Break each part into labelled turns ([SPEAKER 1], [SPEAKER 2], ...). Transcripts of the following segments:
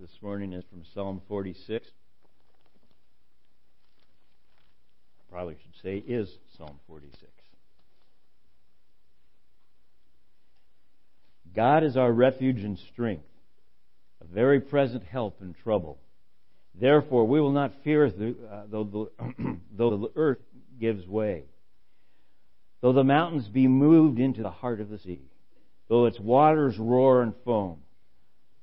[SPEAKER 1] this morning is from Psalm 46. Probably should say is Psalm 46. God is our refuge and strength, a very present help in trouble. Therefore, we will not fear uh, though, the, though the earth gives way, though the mountains be moved into the heart of the sea, though its waters roar and foam,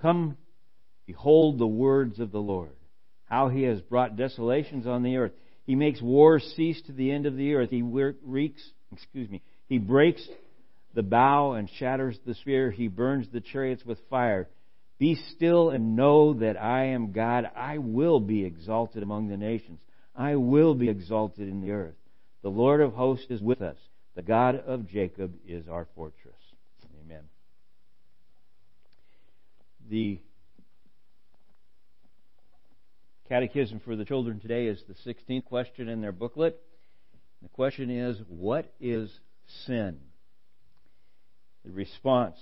[SPEAKER 1] Come, behold the words of the Lord, how he has brought desolations on the earth. He makes war cease to the end of the earth. He wreaks, excuse me, he breaks the bow and shatters the spear. He burns the chariots with fire. Be still and know that I am God. I will be exalted among the nations. I will be exalted in the earth. The Lord of hosts is with us. The God of Jacob is our fortress. Amen. The Catechism for the children today is the 16th question in their booklet. The question is, what is sin? The response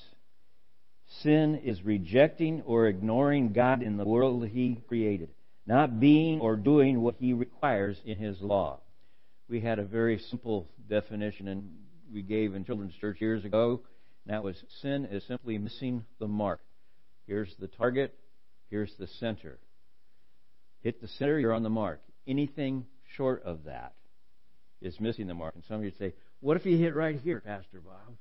[SPEAKER 1] Sin is rejecting or ignoring God in the world He created, not being or doing what He requires in His law. We had a very simple definition and we gave in children's church years ago. And that was sin is simply missing the mark. Here's the target, here's the center. Hit the center, you're on the mark. Anything short of that is missing the mark. And some of you say, What if you hit right here, Pastor Bob?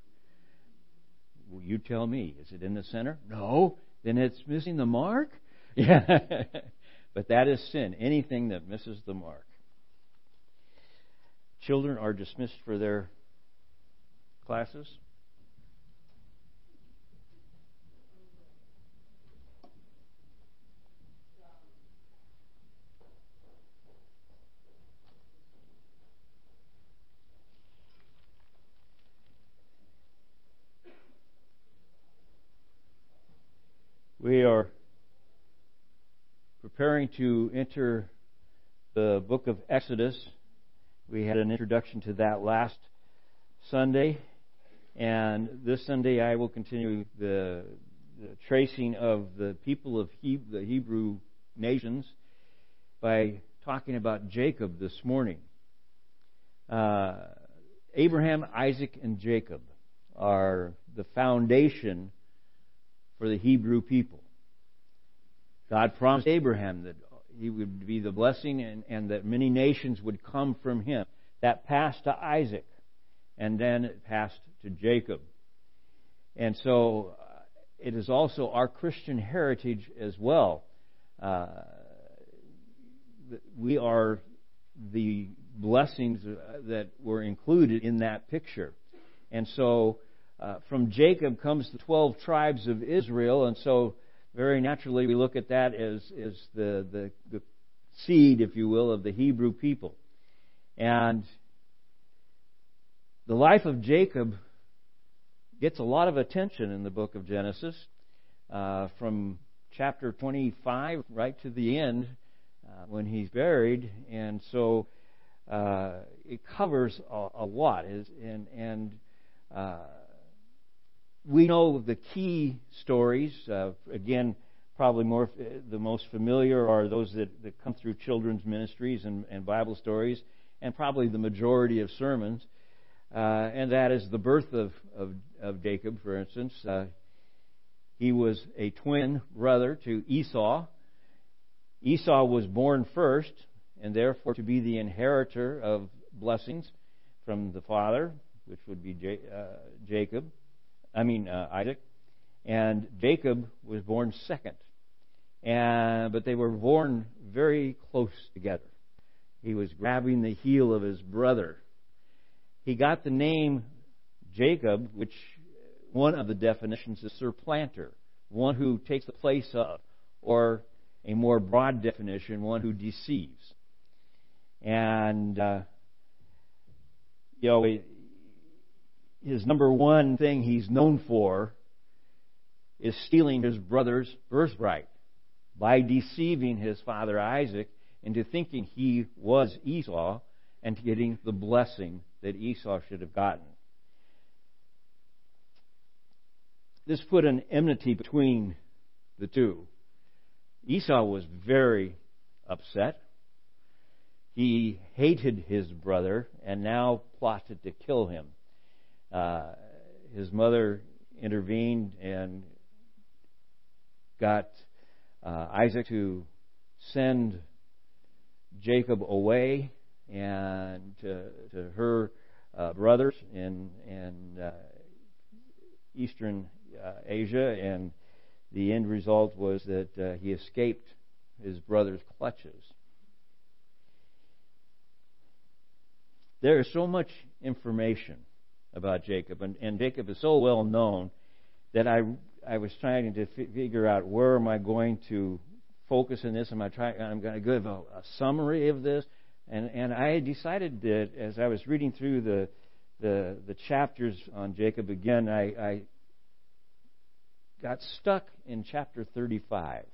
[SPEAKER 1] Well, you tell me. Is it in the center? No. Then it's missing the mark? Yeah. but that is sin. Anything that misses the mark. Children are dismissed for their classes. We are preparing to enter the book of Exodus. We had an introduction to that last Sunday, and this Sunday I will continue the, the tracing of the people of he, the Hebrew nations by talking about Jacob this morning. Uh, Abraham, Isaac, and Jacob are the foundation for the Hebrew people. God promised Abraham that he would be the blessing and, and that many nations would come from him. That passed to Isaac, and then it passed to Jacob. And so uh, it is also our Christian heritage as well. Uh, we are the blessings uh, that were included in that picture. And so uh, from Jacob comes the 12 tribes of Israel, and so very naturally we look at that as, as the, the, the seed, if you will, of the Hebrew people. And the life of Jacob gets a lot of attention in the book of Genesis, uh, from chapter 25 right to the end uh, when he's buried, and so uh, it covers a, a lot. And, and uh, we know the key stories. Uh, again, probably more the most familiar are those that, that come through children's ministries and, and Bible stories, and probably the majority of sermons. Uh, and that is the birth of, of, of Jacob, for instance. Uh, he was a twin brother to Esau. Esau was born first, and therefore to be the inheritor of blessings from the father, which would be J- uh, Jacob. I mean uh, Isaac, and Jacob was born second. And but they were born very close together. He was grabbing the heel of his brother. He got the name Jacob, which one of the definitions is surplanter, one who takes the place of, or a more broad definition, one who deceives. And, uh, you know, his number one thing he's known for is stealing his brother's birthright by deceiving his father Isaac into thinking he was Esau and getting the blessing that Esau should have gotten. This put an enmity between the two. Esau was very upset. He hated his brother and now plotted to kill him. Uh, his mother intervened and got uh, Isaac to send Jacob away and to, to her uh, brothers in, in uh, eastern uh, Asia, and the end result was that uh, he escaped his brother's clutches. There is so much information about Jacob, and, and Jacob is so well known that I I was trying to f- figure out where am I going to focus in this. Am I trying? I'm going to give a, a summary of this, and and I decided that as I was reading through the the the chapters on Jacob again, I, I got stuck in chapter 35.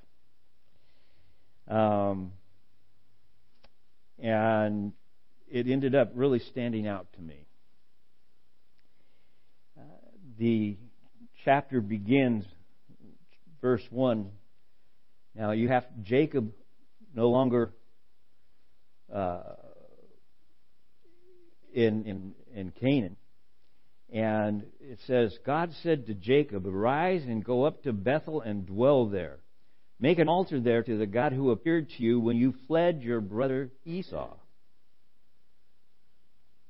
[SPEAKER 1] Um, and it ended up really standing out to me. The chapter begins, verse 1. Now you have Jacob no longer uh, in, in, in Canaan. And it says, God said to Jacob, Arise and go up to Bethel and dwell there. Make an altar there to the God who appeared to you when you fled your brother Esau.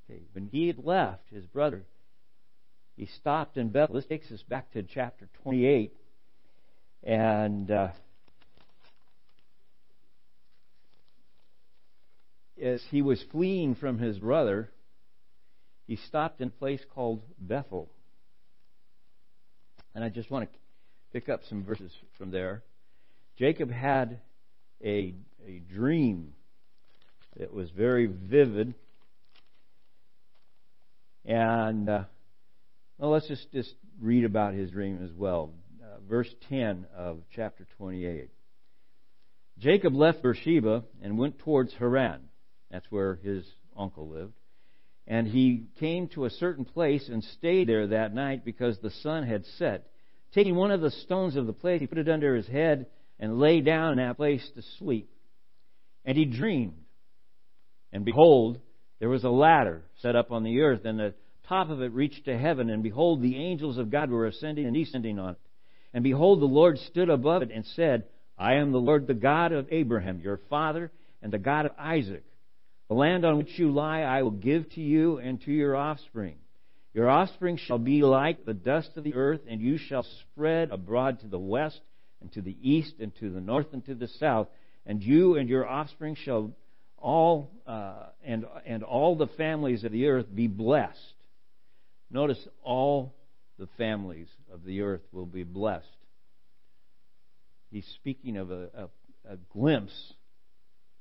[SPEAKER 1] Okay, when he had left his brother, he stopped in Bethel. This takes us back to chapter 28. And uh, as he was fleeing from his brother, he stopped in a place called Bethel. And I just want to pick up some verses from there. Jacob had a, a dream that was very vivid. And uh, well, let's just, just read about his dream as well. Uh, verse 10 of chapter 28. Jacob left Beersheba and went towards Haran. That's where his uncle lived. And he came to a certain place and stayed there that night because the sun had set. Taking one of the stones of the place, he put it under his head and lay down in that place to sleep. And he dreamed. And behold, there was a ladder set up on the earth, and the top of it reached to heaven. And behold, the angels of God were ascending and descending on it. And behold, the Lord stood above it and said, I am the Lord, the God of Abraham, your father, and the God of Isaac. The land on which you lie I will give to you and to your offspring. Your offspring shall be like the dust of the earth, and you shall spread abroad to the west, and to the east, and to the north, and to the south. And you and your offspring shall all uh, and and all the families of the earth be blessed. Notice all the families of the earth will be blessed. He's speaking of a, a, a glimpse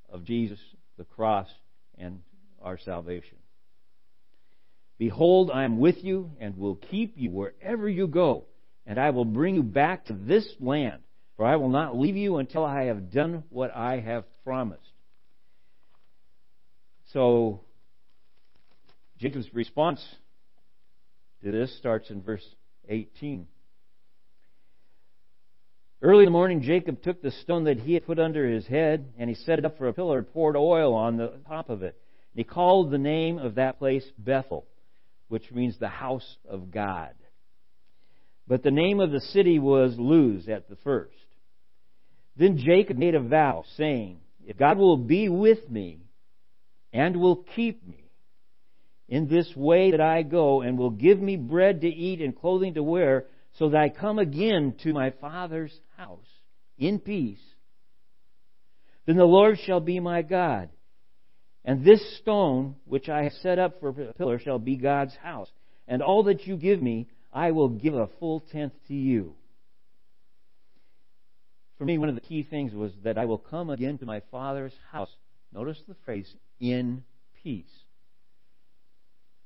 [SPEAKER 1] of Jesus, the cross, and our salvation. Behold, I am with you and will keep you wherever you go, and I will bring you back to this land, for I will not leave you until I have done what I have promised. So, Jacob's response this starts in verse 18. Early in the morning, Jacob took the stone that he had put under his head, and he set it up for a pillar, and poured oil on the top of it. And he called the name of that place Bethel, which means the house of God. But the name of the city was Luz at the first. Then Jacob made a vow, saying, If God will be with me and will keep me in this way that I go, and will give me bread to eat and clothing to wear, so that I come again to my father's house in peace. Then the Lord shall be my God. And this stone, which I have set up for a pillar, shall be God's house. And all that you give me, I will give a full tenth to you. for me, one of the key things was that I will come again to my father's house. Notice the phrase, in peace.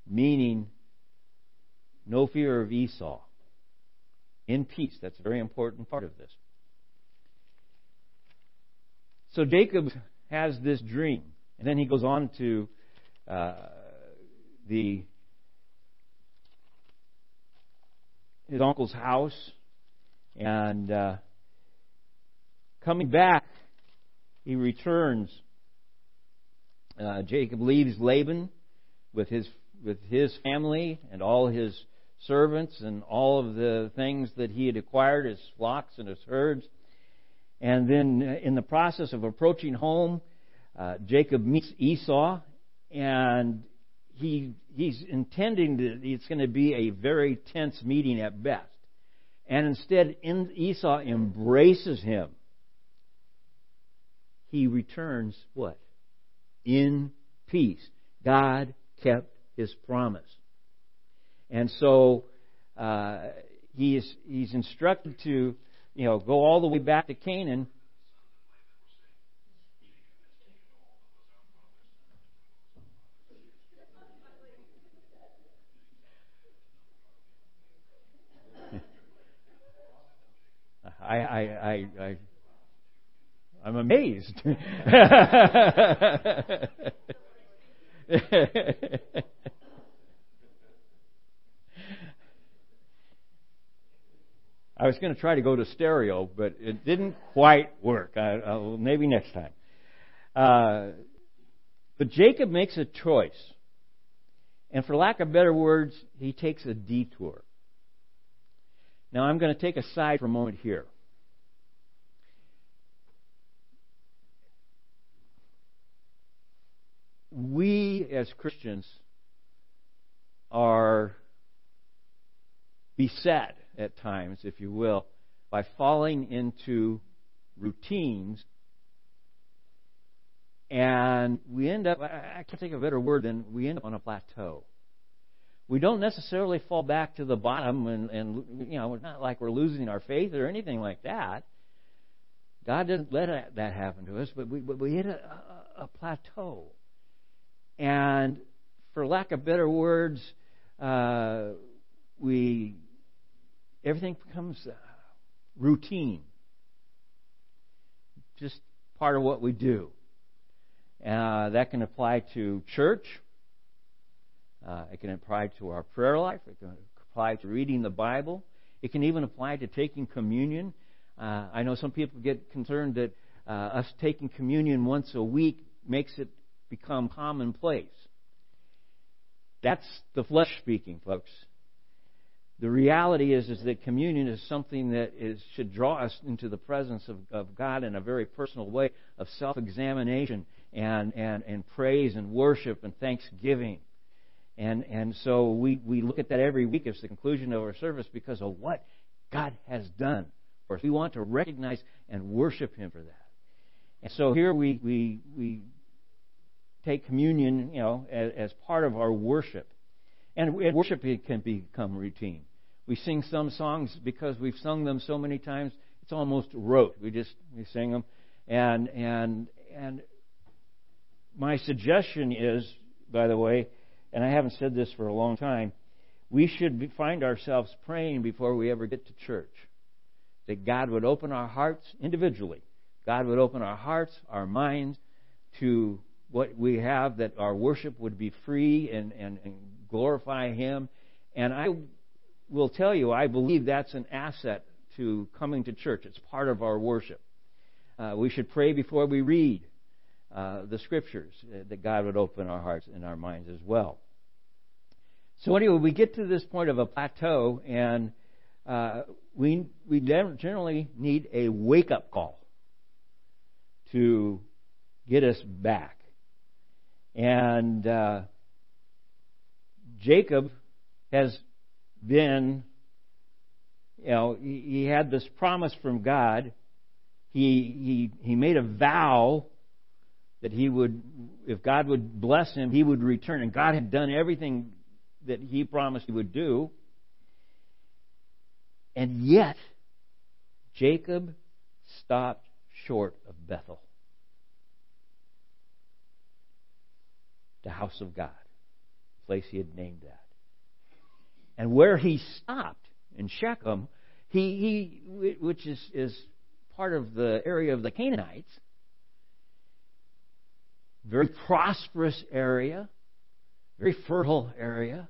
[SPEAKER 1] Meaning, no fear of Esau. In peace. That's a very important part of this. So Jacob has this dream. And then he goes on to uh, the his uncle's house, and uh, coming back, he returns. Uh, Jacob leaves Laban with his with his family and all his servants and all of the things that he had acquired, his flocks and his herds. And then, uh, in the process of approaching home, uh, Jacob meets Esau, and he he's intending that it's going to be a very tense meeting at best. And instead, Esau embraces him. He returns what? In peace. God kept his promise. And so uh, he is, he's instructed to you know go all the way back to Canaan I, I, I, I I'm amazed. I was going to try to go to stereo, but it didn't quite work. I, I, maybe next time. Uh, but Jacob makes a choice. And for lack of better words, he takes a detour. Now I'm going to take a side for a moment here. We as Christians are beset at times, if you will, by falling into routines. And we end up, I can't think of a better word than we end up on a plateau. We don't necessarily fall back to the bottom and, and you know, it's not like we're losing our faith or anything like that. God doesn't let that happen to us, but we, but we hit a, a, a plateau. And for lack of better words, uh, we everything becomes uh, routine, just part of what we do. Uh, that can apply to church. Uh, it can apply to our prayer life. It can apply to reading the Bible. It can even apply to taking communion. Uh, I know some people get concerned that uh, us taking communion once a week makes it become commonplace. That's the flesh speaking, folks. The reality is, is that communion is something that is, should draw us into the presence of, of God in a very personal way of self examination and, and, and praise and worship and thanksgiving. And, and so we, we look at that every week as the conclusion of our service because of what God has done for us. We want to recognize and worship Him for that. And so here we, we, we take communion, you know, as, as part of our worship. And worship can become routine. We sing some songs because we've sung them so many times, it's almost rote. We just we sing them, and and and my suggestion is, by the way, and I haven't said this for a long time, we should find ourselves praying before we ever get to church. That God would open our hearts individually. God would open our hearts, our minds to what we have, that our worship would be free and, and, and glorify Him. And I will tell you, I believe that's an asset to coming to church. It's part of our worship. Uh, we should pray before we read uh, the scriptures, uh, that God would open our hearts and our minds as well. So anyway, we get to this point of a plateau, and uh, we we generally need a wake up call to get us back. And uh, Jacob has been, you know, he, he had this promise from God. He, he, he made a vow that he would, if God would bless him, he would return. And God had done everything that he promised he would do. And yet, Jacob stopped short of Bethel, the house of God, the place he had named that. And where he stopped in Shechem, he, he which is, is part of the area of the Canaanites, very prosperous area, very fertile area.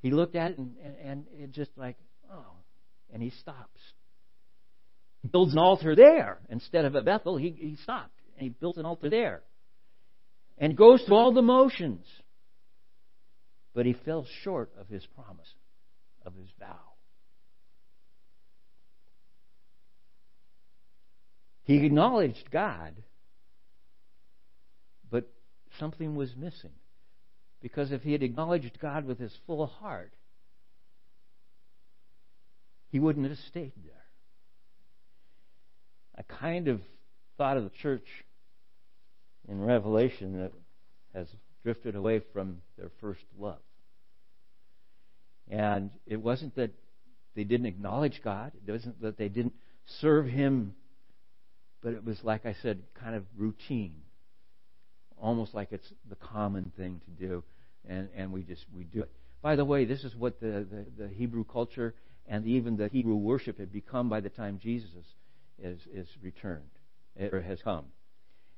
[SPEAKER 1] He looked at it and, and, and it just like, oh, and he stops. He builds an altar there instead of at Bethel. He, he stopped and he built an altar there, and goes through all the motions. But he fell short of his promise, of his vow. He acknowledged God, but something was missing. Because if he had acknowledged God with his full heart, he wouldn't have stayed there. I kind of thought of the church in Revelation that has drifted away from their first love. And it wasn't that they didn't acknowledge God, it wasn't that they didn't serve Him but it was, like I said, kind of routine. Almost like it's the common thing to do, and, and we just we do it. By the way, this is what the, the, the Hebrew culture and even the Hebrew worship had become by the time Jesus is, is returned, or has come,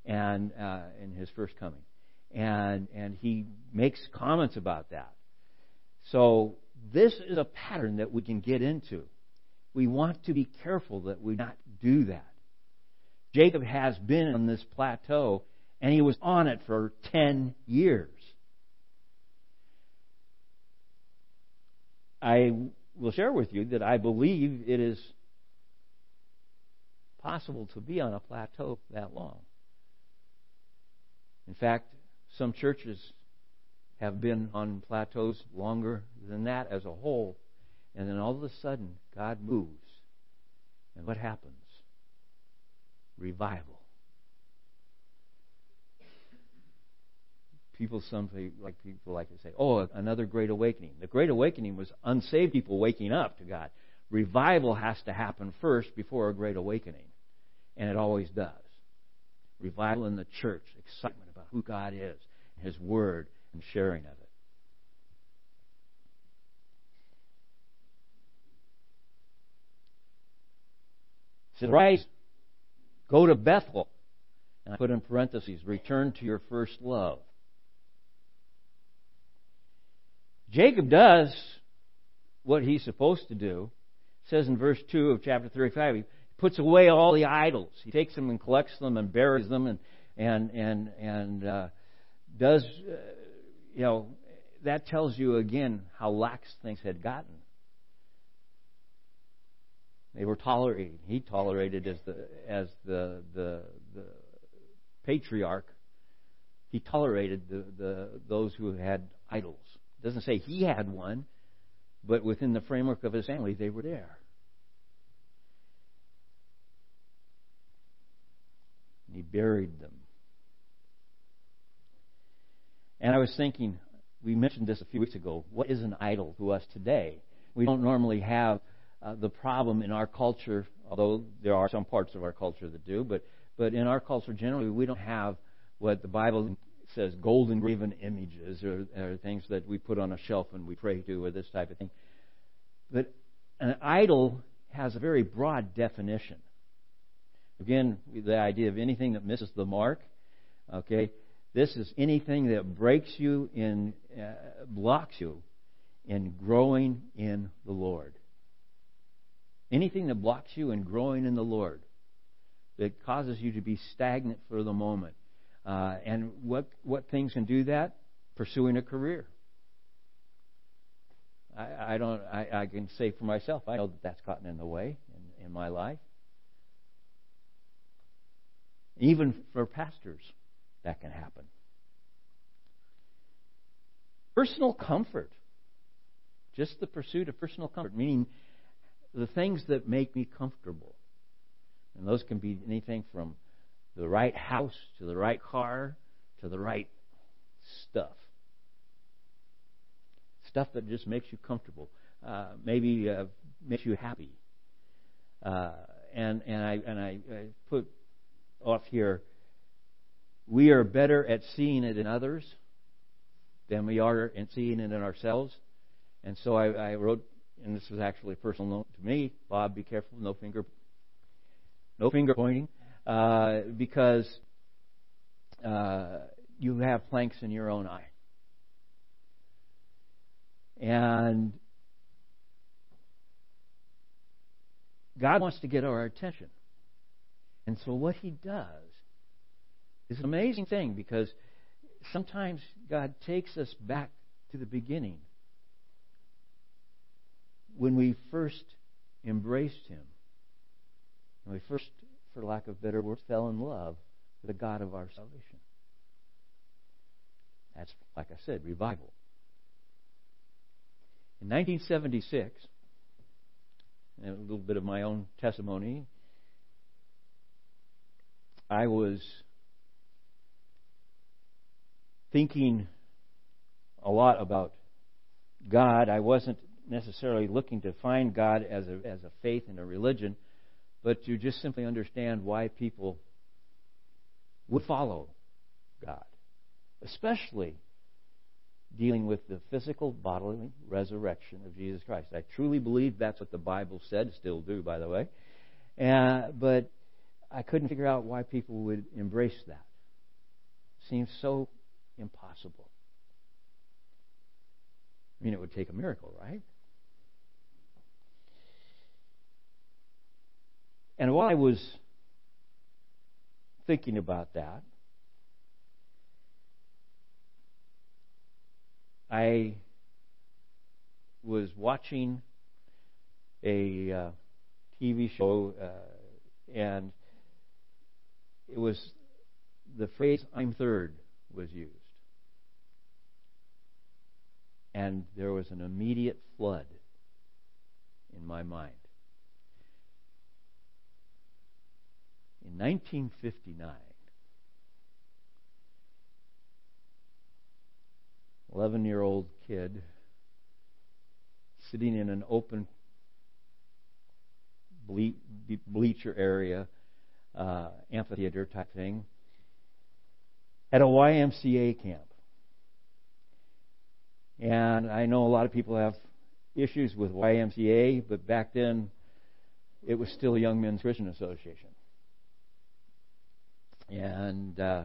[SPEAKER 1] and uh, in his first coming. And, and he makes comments about that. So this is a pattern that we can get into. We want to be careful that we not do that. Jacob has been on this plateau, and he was on it for 10 years. I will share with you that I believe it is possible to be on a plateau that long. In fact, some churches have been on plateaus longer than that as a whole, and then all of a sudden, God moves. And what happens? revival. People, some like people like to say, "Oh, another great awakening." The great awakening was unsaved people waking up to God. Revival has to happen first before a great awakening, and it always does. Revival in the church, excitement who God is, His Word, and sharing of it. So rise Go to Bethel. And I put in parentheses, return to your first love. Jacob does what he's supposed to do. It says in verse 2 of chapter 35, he puts away all the idols. He takes them and collects them and buries them and, and, and, and uh, does, uh, you know, that tells you again how lax things had gotten. They were tolerating. He tolerated as the as the the, the patriarch. He tolerated the, the those who had idols. It doesn't say he had one, but within the framework of his family, they were there. He buried them. And I was thinking, we mentioned this a few weeks ago. What is an idol to us today? We don't normally have uh, the problem in our culture, although there are some parts of our culture that do, but, but in our culture generally, we don't have what the Bible says golden graven images or, or things that we put on a shelf and we pray to or this type of thing. But an idol has a very broad definition. Again, the idea of anything that misses the mark. Okay, this is anything that breaks you in, uh, blocks you in growing in the Lord. Anything that blocks you in growing in the Lord, that causes you to be stagnant for the moment. Uh, and what, what things can do that? Pursuing a career. I, I don't. I, I, can say for myself, I know that that's gotten in the way in, in my life. Even for pastors, that can happen. Personal comfort. Just the pursuit of personal comfort, meaning the things that make me comfortable. And those can be anything from the right house to the right car to the right stuff. Stuff that just makes you comfortable, uh, maybe uh, makes you happy. Uh, and and I and I, I put off here. We are better at seeing it in others than we are in seeing it in ourselves. And so I, I wrote, and this is actually a personal note to me, Bob, be careful, no finger, no finger pointing, uh, because uh, you have planks in your own eye. And God wants to get our attention. And so what he does is an amazing thing because sometimes God takes us back to the beginning when we first embraced him. When we first, for lack of better words, fell in love with the God of our salvation. That's, like I said, revival. In 1976, and a little bit of my own testimony, I was thinking a lot about God. I wasn't necessarily looking to find God as a, as a faith and a religion, but to just simply understand why people would follow God, especially dealing with the physical bodily resurrection of Jesus Christ. I truly believe that's what the Bible said, still do, by the way. Uh, but I couldn't figure out why people would embrace that. Seems so impossible. I mean, it would take a miracle, right? And while I was thinking about that, I was watching a uh, TV show, uh, and it was the phrase "I'm third" was used, and there was an immediate flood in my mind. In 1959, 11 year old kid sitting in an open ble- bleacher area, uh, amphitheater type thing, at a YMCA camp. And I know a lot of people have issues with YMCA, but back then it was still a Young Men's Christian Association. And uh,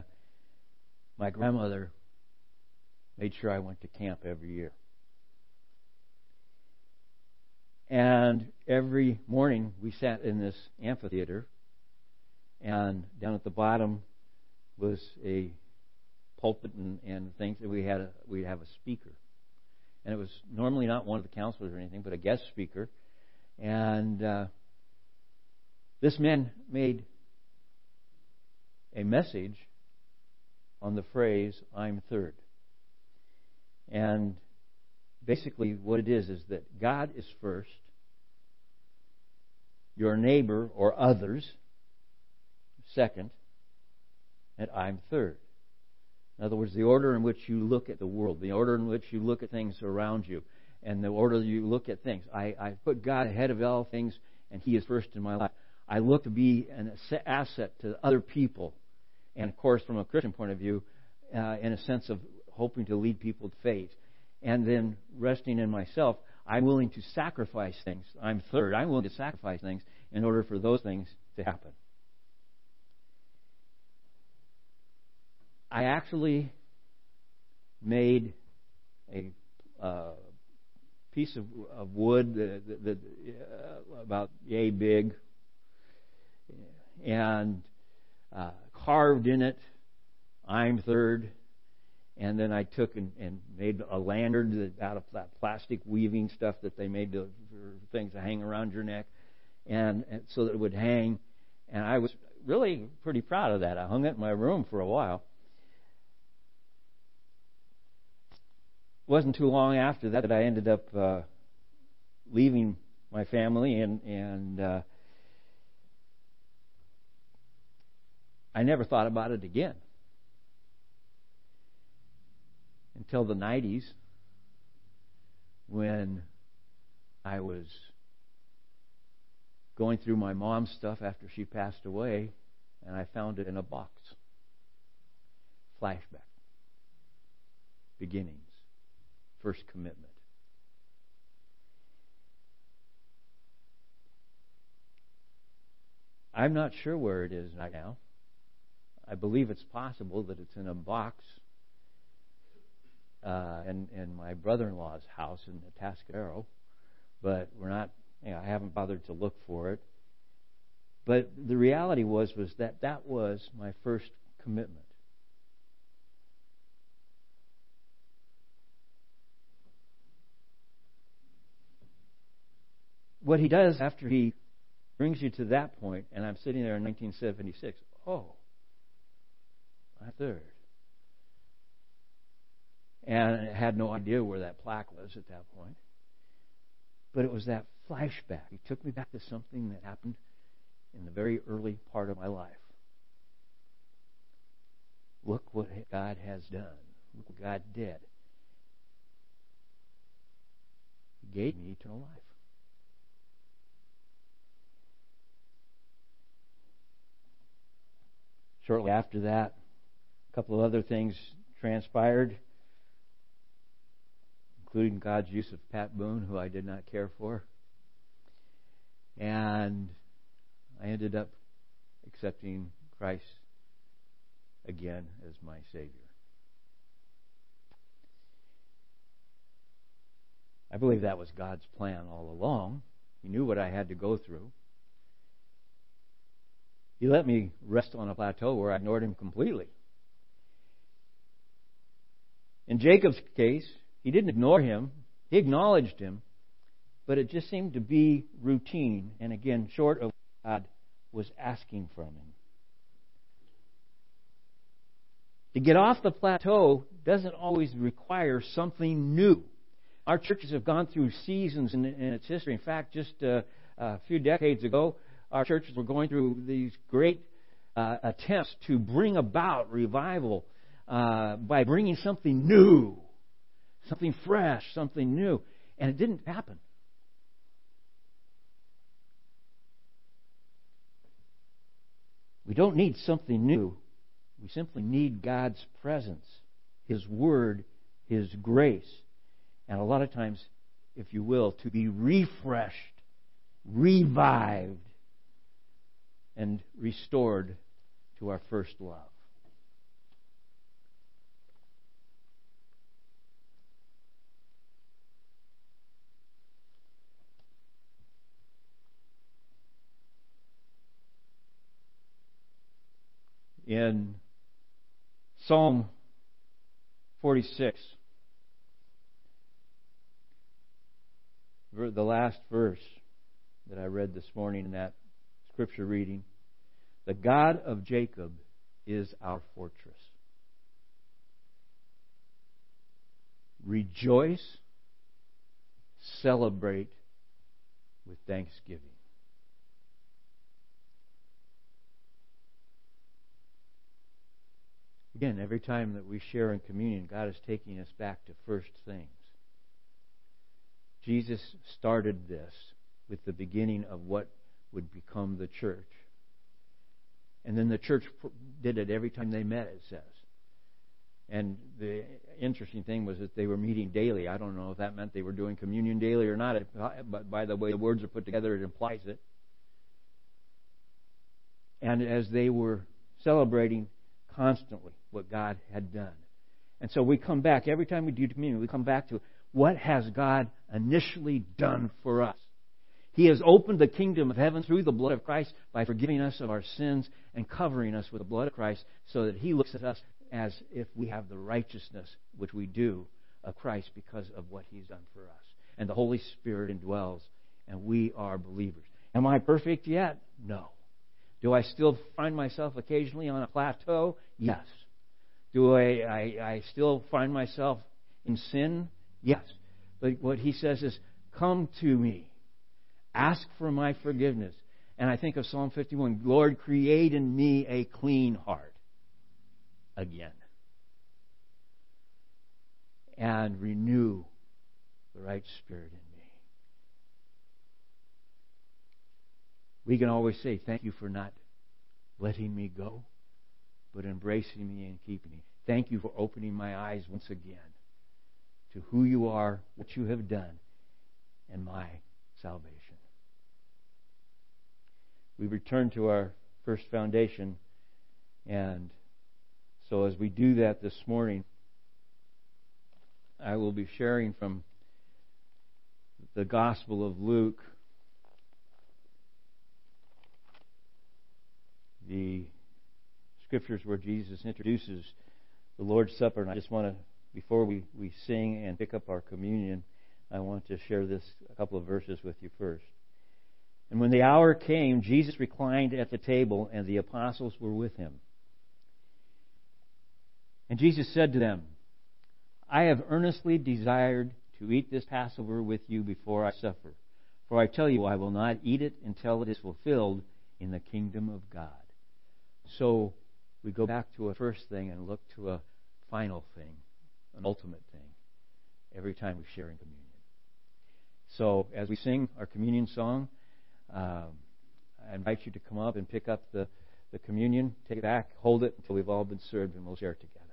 [SPEAKER 1] my grandmother made sure I went to camp every year. And every morning we sat in this amphitheater, and down at the bottom was a pulpit and, and things. And we had a, we'd have a speaker, and it was normally not one of the counselors or anything, but a guest speaker. And uh, this man made a message on the phrase "I'm third. And basically, what it is is that God is first, your neighbor or others second, and I'm third. In other words, the order in which you look at the world, the order in which you look at things around you, and the order you look at things. I, I put God ahead of all things, and He is first in my life. I look to be an asset to other people, and of course, from a Christian point of view, uh, in a sense of hoping to lead people to faith. And then resting in myself, I'm willing to sacrifice things. I'm third. I'm willing to sacrifice things in order for those things to happen. I actually made a uh, piece of, of wood that, that uh, about yay big, and uh, carved in it. I'm third, and then I took and, and made a lantern out of that plastic weaving stuff that they made to, for things to hang around your neck, and, and so that it would hang. And I was really pretty proud of that. I hung it in my room for a while. Wasn't too long after that that I ended up uh, leaving my family and and uh, I never thought about it again until the 90s when I was going through my mom's stuff after she passed away, and I found it in a box. Flashback. Beginnings. First commitment. I'm not sure where it is right now. I believe it's possible that it's in a box uh, in, in my brother-in-law's house in Atascadero, but we're not. You know, I haven't bothered to look for it. But the reality was was that that was my first commitment. What he does after he brings you to that point, and I'm sitting there in 1976. Oh, my third. And I had no idea where that plaque was at that point. But it was that flashback. He took me back to something that happened in the very early part of my life. Look what God has done. Look what God did. He gave me eternal life. Shortly after that, a couple of other things transpired, including God's use of Pat Boone, who I did not care for. And I ended up accepting Christ again as my Savior. I believe that was God's plan all along. He knew what I had to go through. He let me rest on a plateau where I ignored him completely. In Jacob's case, he didn't ignore him, he acknowledged him, but it just seemed to be routine, and again, short of what God was asking from him. To get off the plateau doesn't always require something new. Our churches have gone through seasons in, in its history. In fact, just uh, a few decades ago, our churches were going through these great uh, attempts to bring about revival uh, by bringing something new, something fresh, something new. And it didn't happen. We don't need something new. We simply need God's presence, His Word, His grace. And a lot of times, if you will, to be refreshed, revived, and restored to our first love. In Psalm 46, the last verse that I read this morning in that scripture reading. The God of Jacob is our fortress. Rejoice, celebrate with thanksgiving. Again, every time that we share in communion, God is taking us back to first things. Jesus started this with the beginning of what would become the church. And then the church did it every time they met, it says. And the interesting thing was that they were meeting daily. I don't know if that meant they were doing communion daily or not, but by the way the words are put together, it implies it. And as they were celebrating constantly what God had done. And so we come back, every time we do communion, we come back to what has God initially done for us? He has opened the kingdom of heaven through the blood of Christ by forgiving us of our sins and covering us with the blood of Christ so that He looks at us as if we have the righteousness, which we do, of Christ because of what He's done for us. And the Holy Spirit indwells, and we are believers. Am I perfect yet? No. Do I still find myself occasionally on a plateau? Yes. Do I, I, I still find myself in sin? Yes. But what he says is, Come to me. Ask for my forgiveness. And I think of Psalm 51 Lord, create in me a clean heart again. And renew the right spirit in me. we can always say, Thank you for not letting me go, but embracing me and keeping me. Thank you for opening my eyes once again to who you are, what you have done, and my salvation. We return to our first foundation, and so as we do that this morning, I will be sharing from the Gospel of Luke, the scriptures where Jesus introduces the Lord's Supper. And I just want to, before we, we sing and pick up our communion, I want to share this a couple of verses with you first. And when the hour came, Jesus reclined at the table, and the apostles were with him. And Jesus said to them, I have earnestly desired to eat this Passover with you before I suffer. For I tell you, I will not eat it until it is fulfilled in the kingdom of God. So we go back to a first thing and look to a final thing, an ultimate thing, every time we share in communion. So as we sing our communion song, uh, I invite you to come up and pick up the, the communion, take it back, hold it until we've all been served, and we'll share it together.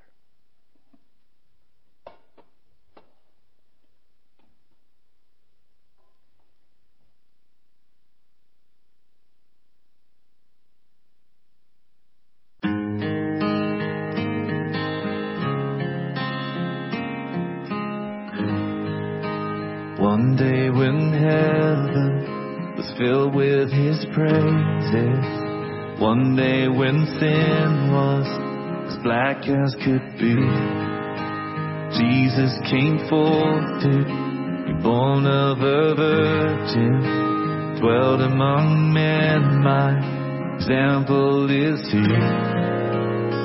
[SPEAKER 2] Praises. One day when sin was as black as could be, Jesus came forth to be born of a virgin, dwelt among men. My example is here.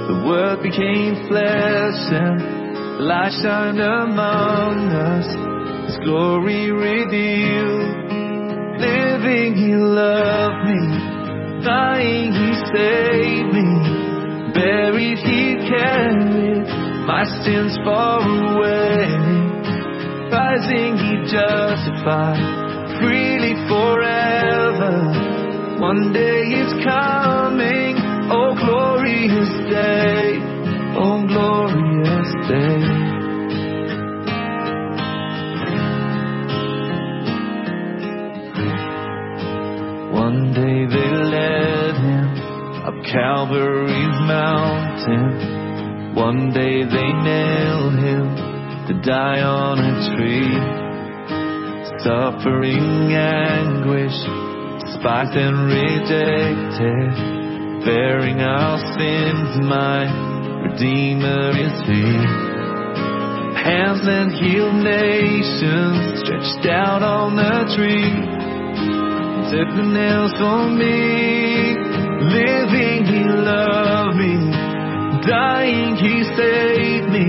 [SPEAKER 2] The Word became flesh and light shined among us. His glory revealed Living, He loved me. Dying, He saved me. Buried, He carried my sins far away. Rising, He justified freely forever. One day is coming. Oh, glorious day. Oh, glorious day. Day they led him up Calvary's mountain. One day they nailed him to die on a tree. Suffering anguish, despised and rejected, bearing our sins, my Redeemer is He. Hands that healed nations stretched out on the tree the nails for me. Living, He loved me. Dying, He saved me.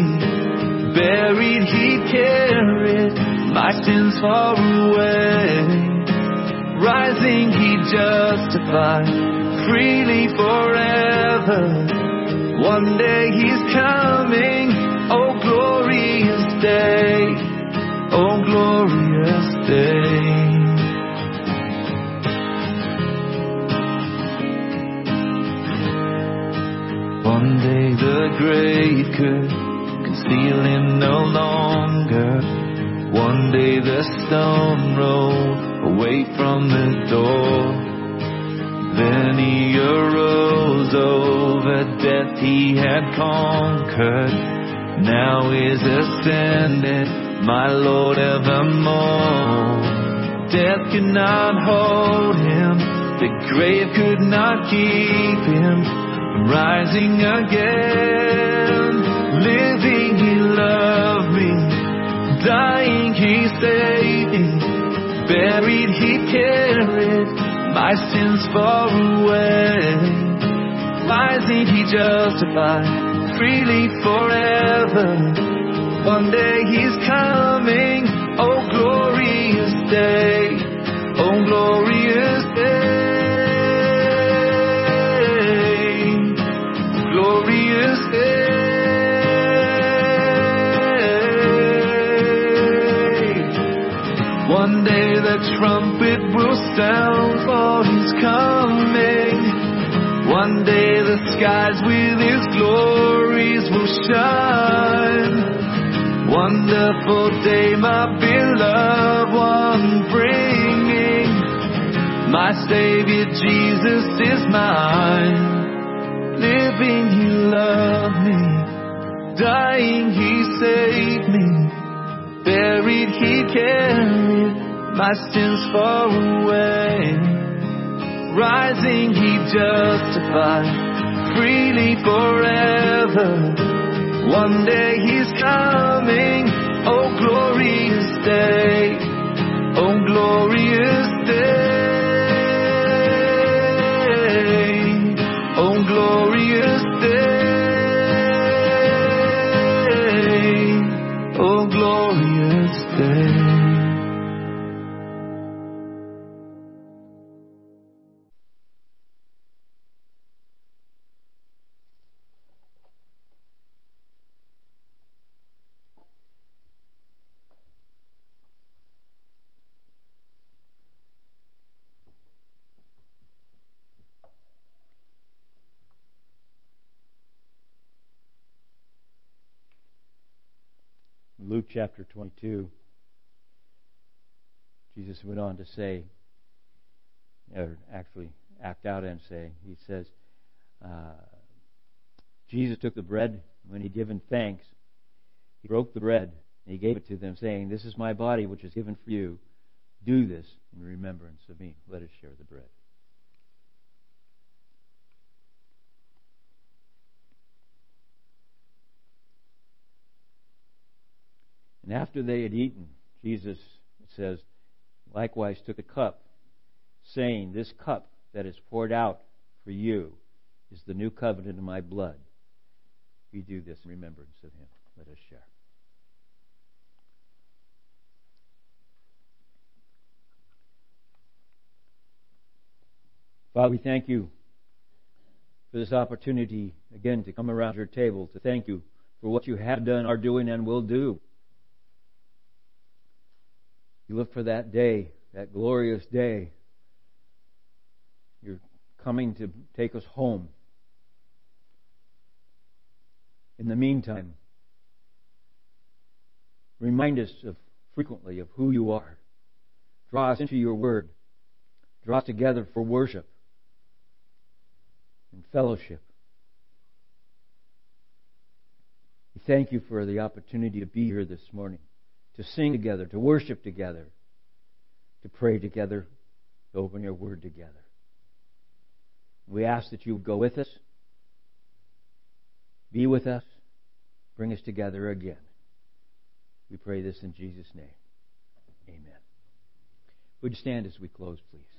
[SPEAKER 2] Buried, He carried my sins far away. Rising, He justified freely forever. One day He's coming. Oh, glorious day. Oh, glorious day. Day the grave could conceal him no longer. One day the stone rolled away from the door. Then he arose over death he had conquered. Now is ascended, my Lord evermore. Death could not hold him, the grave could not keep him rising again. Living, He loved me. Dying, He saved me. Buried, He carried my sins far away. Rising, He justified freely forever. One day He's coming. Oh, glorious day. Oh, glorious For His coming. One day the skies with his glories will shine. Wonderful day, my beloved one bringing. My Savior Jesus is mine. Living, he loved me. Dying, he saved me. Buried, he carried my sins far away. Rising, He justified freely forever. One day He's coming. Oh, glorious day. Oh, glorious day.
[SPEAKER 3] Chapter 22, Jesus went on to say, or actually act out and say, he says, uh, Jesus took the bread when He'd given thanks. He broke the bread and he gave it to them, saying, This is my body which is given for you. Do this in remembrance of me. Let us share the bread. And after they had eaten, Jesus says, likewise took a cup, saying, This cup that is poured out for you is the new covenant in my blood. We do this in remembrance of him. Let us share. Father, we thank you for this opportunity again to come around your table to thank you for what you have done, are doing, and will do. You look for that day, that glorious day. You're coming to take us home. In the meantime, remind us of frequently of who you are. Draw us into your word. Draw us together for worship and fellowship. We thank you for the opportunity to be here this morning to sing together, to worship together, to pray together, to open your word together. We ask that you go with us, be with us, bring us together again. We pray this in Jesus' name. Amen. Would you stand as we close, please?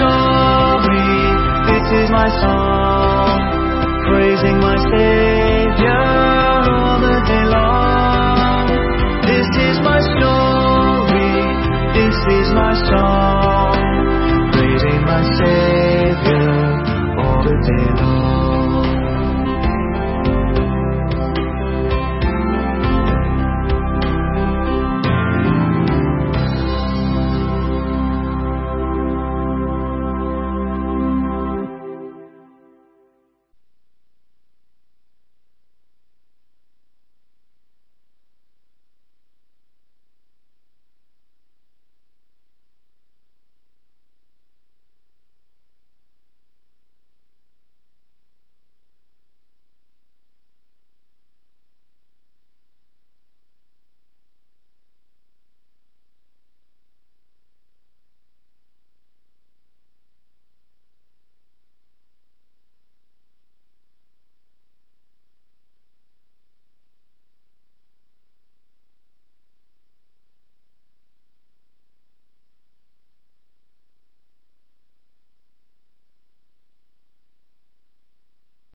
[SPEAKER 3] story. This is my song, praising my Savior.